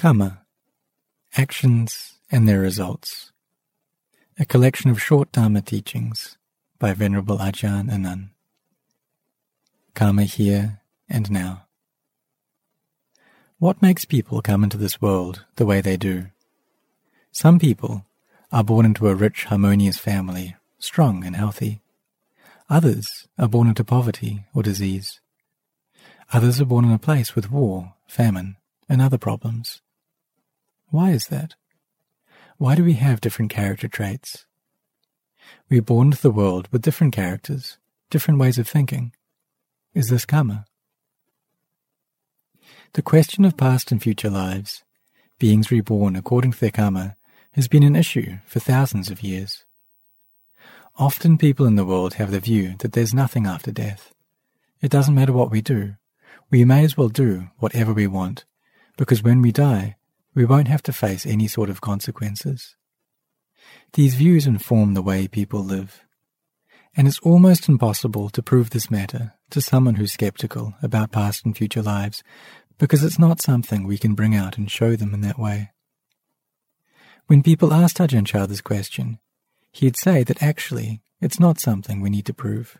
Karma Actions and Their Results. A collection of short Dharma teachings by Venerable Ajahn Anan. Karma here and now. What makes people come into this world the way they do? Some people are born into a rich, harmonious family, strong and healthy. Others are born into poverty or disease. Others are born in a place with war, famine, and other problems. Why is that? Why do we have different character traits? We are born into the world with different characters, different ways of thinking. Is this karma? The question of past and future lives, beings reborn according to their karma, has been an issue for thousands of years. Often people in the world have the view that there's nothing after death. It doesn't matter what we do. We may as well do whatever we want, because when we die, we won't have to face any sort of consequences. These views inform the way people live. And it's almost impossible to prove this matter to someone who's skeptical about past and future lives because it's not something we can bring out and show them in that way. When people asked Ajahn Chah this question, he'd say that actually it's not something we need to prove.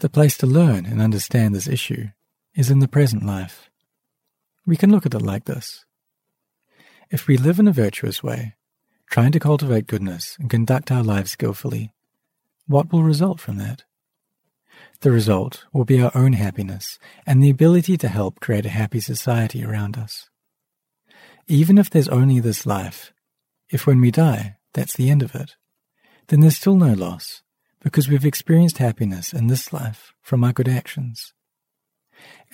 The place to learn and understand this issue is in the present life. We can look at it like this. If we live in a virtuous way, trying to cultivate goodness and conduct our lives skillfully, what will result from that? The result will be our own happiness and the ability to help create a happy society around us. Even if there's only this life, if when we die, that's the end of it, then there's still no loss because we've experienced happiness in this life from our good actions.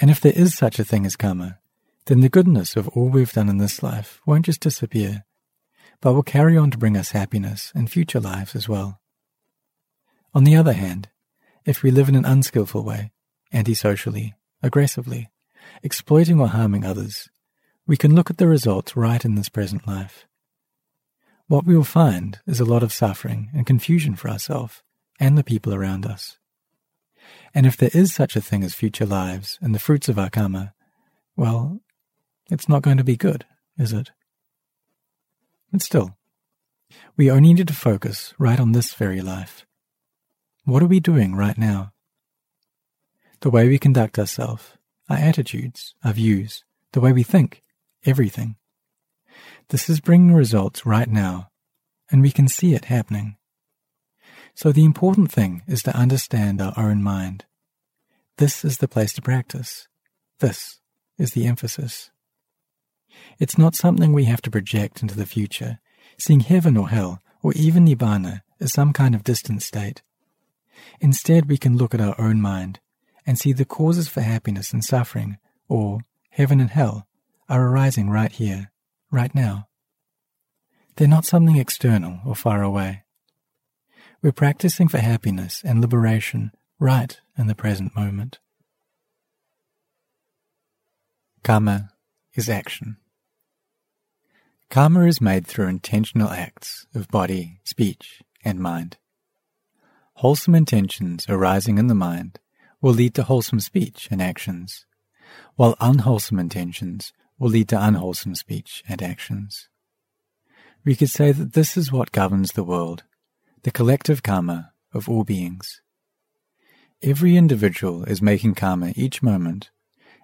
And if there is such a thing as karma, then the goodness of all we've done in this life won't just disappear, but will carry on to bring us happiness in future lives as well. On the other hand, if we live in an unskillful way, antisocially, aggressively, exploiting or harming others, we can look at the results right in this present life. What we will find is a lot of suffering and confusion for ourselves and the people around us. And if there is such a thing as future lives and the fruits of our karma, well, it's not going to be good, is it? But still, we only need to focus right on this very life. What are we doing right now? The way we conduct ourselves, our attitudes, our views, the way we think, everything. This is bringing results right now, and we can see it happening. So the important thing is to understand our own mind. This is the place to practice. This is the emphasis. It's not something we have to project into the future, seeing heaven or hell, or even nibbana as some kind of distant state. Instead, we can look at our own mind and see the causes for happiness and suffering, or heaven and hell, are arising right here, right now. They're not something external or far away. We're practicing for happiness and liberation right in the present moment. Karma is action. Karma is made through intentional acts of body, speech, and mind. Wholesome intentions arising in the mind will lead to wholesome speech and actions, while unwholesome intentions will lead to unwholesome speech and actions. We could say that this is what governs the world, the collective karma of all beings. Every individual is making karma each moment,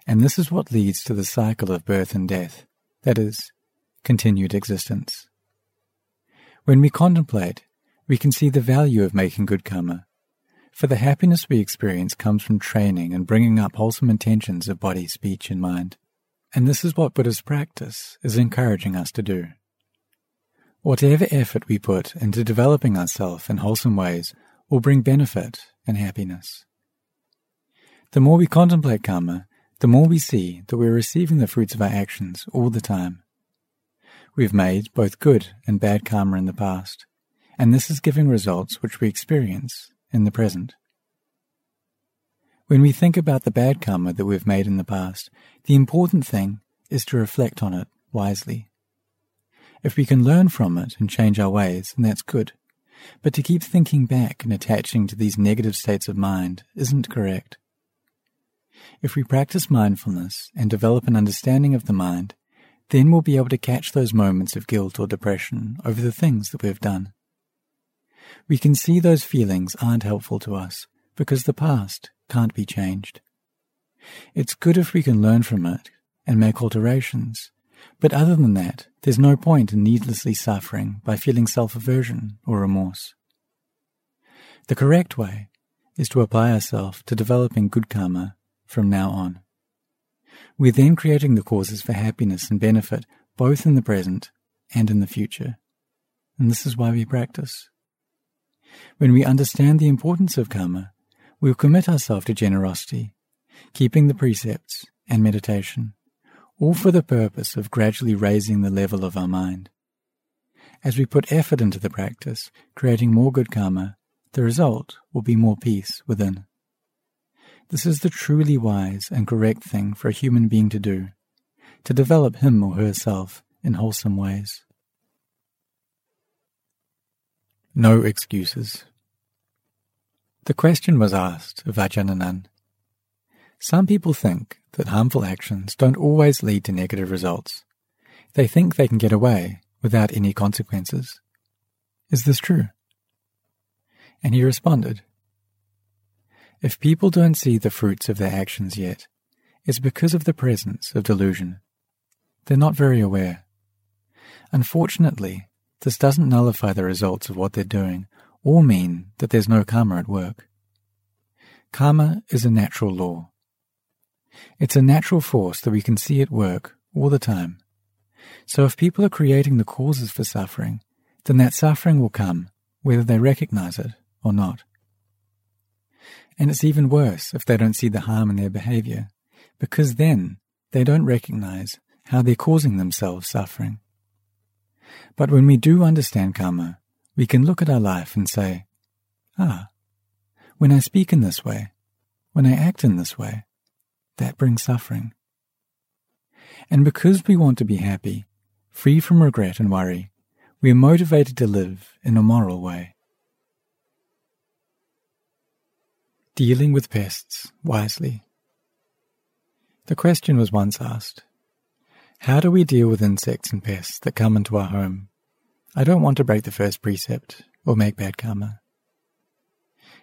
and this is what leads to the cycle of birth and death, that is, continued existence. When we contemplate, we can see the value of making good karma, for the happiness we experience comes from training and bringing up wholesome intentions of body, speech, and mind. And this is what Buddha's practice is encouraging us to do. Whatever effort we put into developing ourselves in wholesome ways will bring benefit and happiness. The more we contemplate karma, the more we see that we're receiving the fruits of our actions all the time. We've made both good and bad karma in the past, and this is giving results which we experience in the present. When we think about the bad karma that we've made in the past, the important thing is to reflect on it wisely. If we can learn from it and change our ways, then that's good. But to keep thinking back and attaching to these negative states of mind isn't correct. If we practice mindfulness and develop an understanding of the mind, then we'll be able to catch those moments of guilt or depression over the things that we've done. We can see those feelings aren't helpful to us because the past can't be changed. It's good if we can learn from it and make alterations, but other than that, there's no point in needlessly suffering by feeling self aversion or remorse. The correct way is to apply ourselves to developing good karma from now on. We're then creating the causes for happiness and benefit both in the present and in the future. And this is why we practice. When we understand the importance of karma, we'll commit ourselves to generosity, keeping the precepts and meditation, all for the purpose of gradually raising the level of our mind. As we put effort into the practice, creating more good karma, the result will be more peace within. This is the truly wise and correct thing for a human being to do, to develop him or herself in wholesome ways. No excuses. The question was asked of Ajahn Some people think that harmful actions don't always lead to negative results. They think they can get away without any consequences. Is this true? And he responded, If people don't see the fruits of their actions yet, it's because of the presence of delusion. They're not very aware. Unfortunately, this doesn't nullify the results of what they're doing or mean that there's no karma at work. Karma is a natural law. It's a natural force that we can see at work all the time. So if people are creating the causes for suffering, then that suffering will come whether they recognize it or not. And it's even worse if they don't see the harm in their behavior, because then they don't recognize how they're causing themselves suffering. But when we do understand karma, we can look at our life and say, ah, when I speak in this way, when I act in this way, that brings suffering. And because we want to be happy, free from regret and worry, we are motivated to live in a moral way. Dealing with pests wisely. The question was once asked how do we deal with insects and pests that come into our home? I don't want to break the first precept or make bad karma.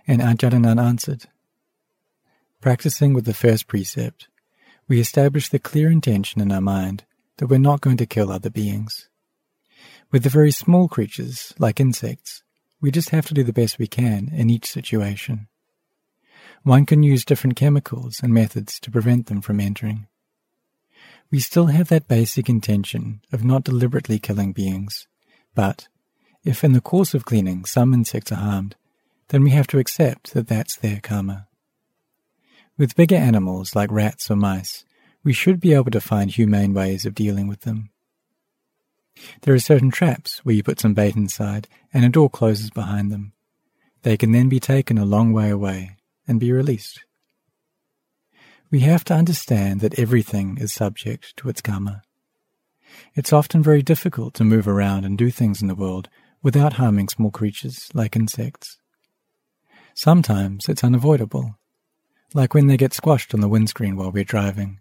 And Ajahn answered, Practicing with the first precept, we establish the clear intention in our mind that we're not going to kill other beings. With the very small creatures, like insects, we just have to do the best we can in each situation. One can use different chemicals and methods to prevent them from entering we still have that basic intention of not deliberately killing beings. But if in the course of cleaning some insects are harmed, then we have to accept that that's their karma. With bigger animals like rats or mice, we should be able to find humane ways of dealing with them. There are certain traps where you put some bait inside and a door closes behind them. They can then be taken a long way away and be released. We have to understand that everything is subject to its karma. It's often very difficult to move around and do things in the world without harming small creatures like insects. Sometimes it's unavoidable, like when they get squashed on the windscreen while we're driving,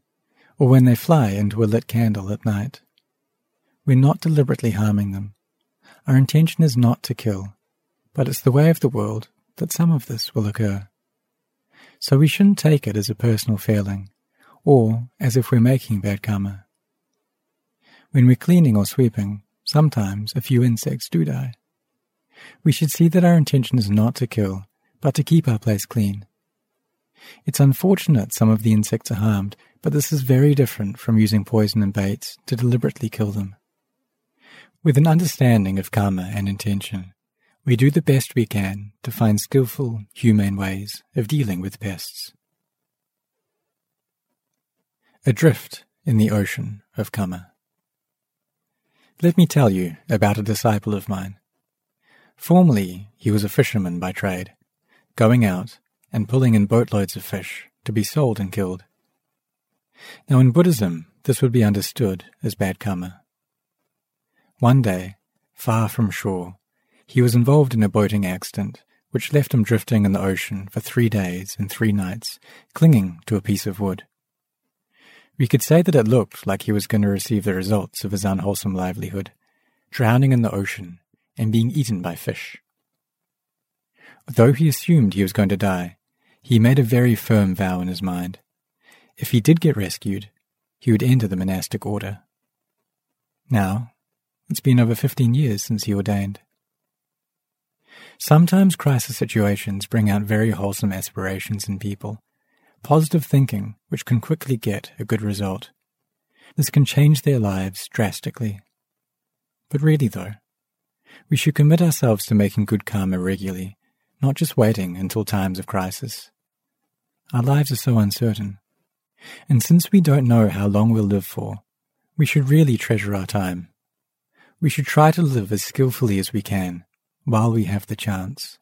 or when they fly into a lit candle at night. We're not deliberately harming them. Our intention is not to kill, but it's the way of the world that some of this will occur so we shouldn't take it as a personal failing, or as if we're making bad karma. When we're cleaning or sweeping, sometimes a few insects do die. We should see that our intention is not to kill, but to keep our place clean. It's unfortunate some of the insects are harmed, but this is very different from using poison and baits to deliberately kill them. With an understanding of karma and intention, we do the best we can to find skillful, humane ways of dealing with pests. Adrift in the ocean of karma. Let me tell you about a disciple of mine. Formerly, he was a fisherman by trade, going out and pulling in boatloads of fish to be sold and killed. Now, in Buddhism, this would be understood as bad karma. One day, far from shore, he was involved in a boating accident, which left him drifting in the ocean for three days and three nights, clinging to a piece of wood. We could say that it looked like he was going to receive the results of his unwholesome livelihood, drowning in the ocean and being eaten by fish. Though he assumed he was going to die, he made a very firm vow in his mind. If he did get rescued, he would enter the monastic order. Now, it's been over 15 years since he ordained. Sometimes crisis situations bring out very wholesome aspirations in people, positive thinking which can quickly get a good result. This can change their lives drastically. But really, though, we should commit ourselves to making good karma regularly, not just waiting until times of crisis. Our lives are so uncertain. And since we don't know how long we'll live for, we should really treasure our time. We should try to live as skillfully as we can while we have the chance.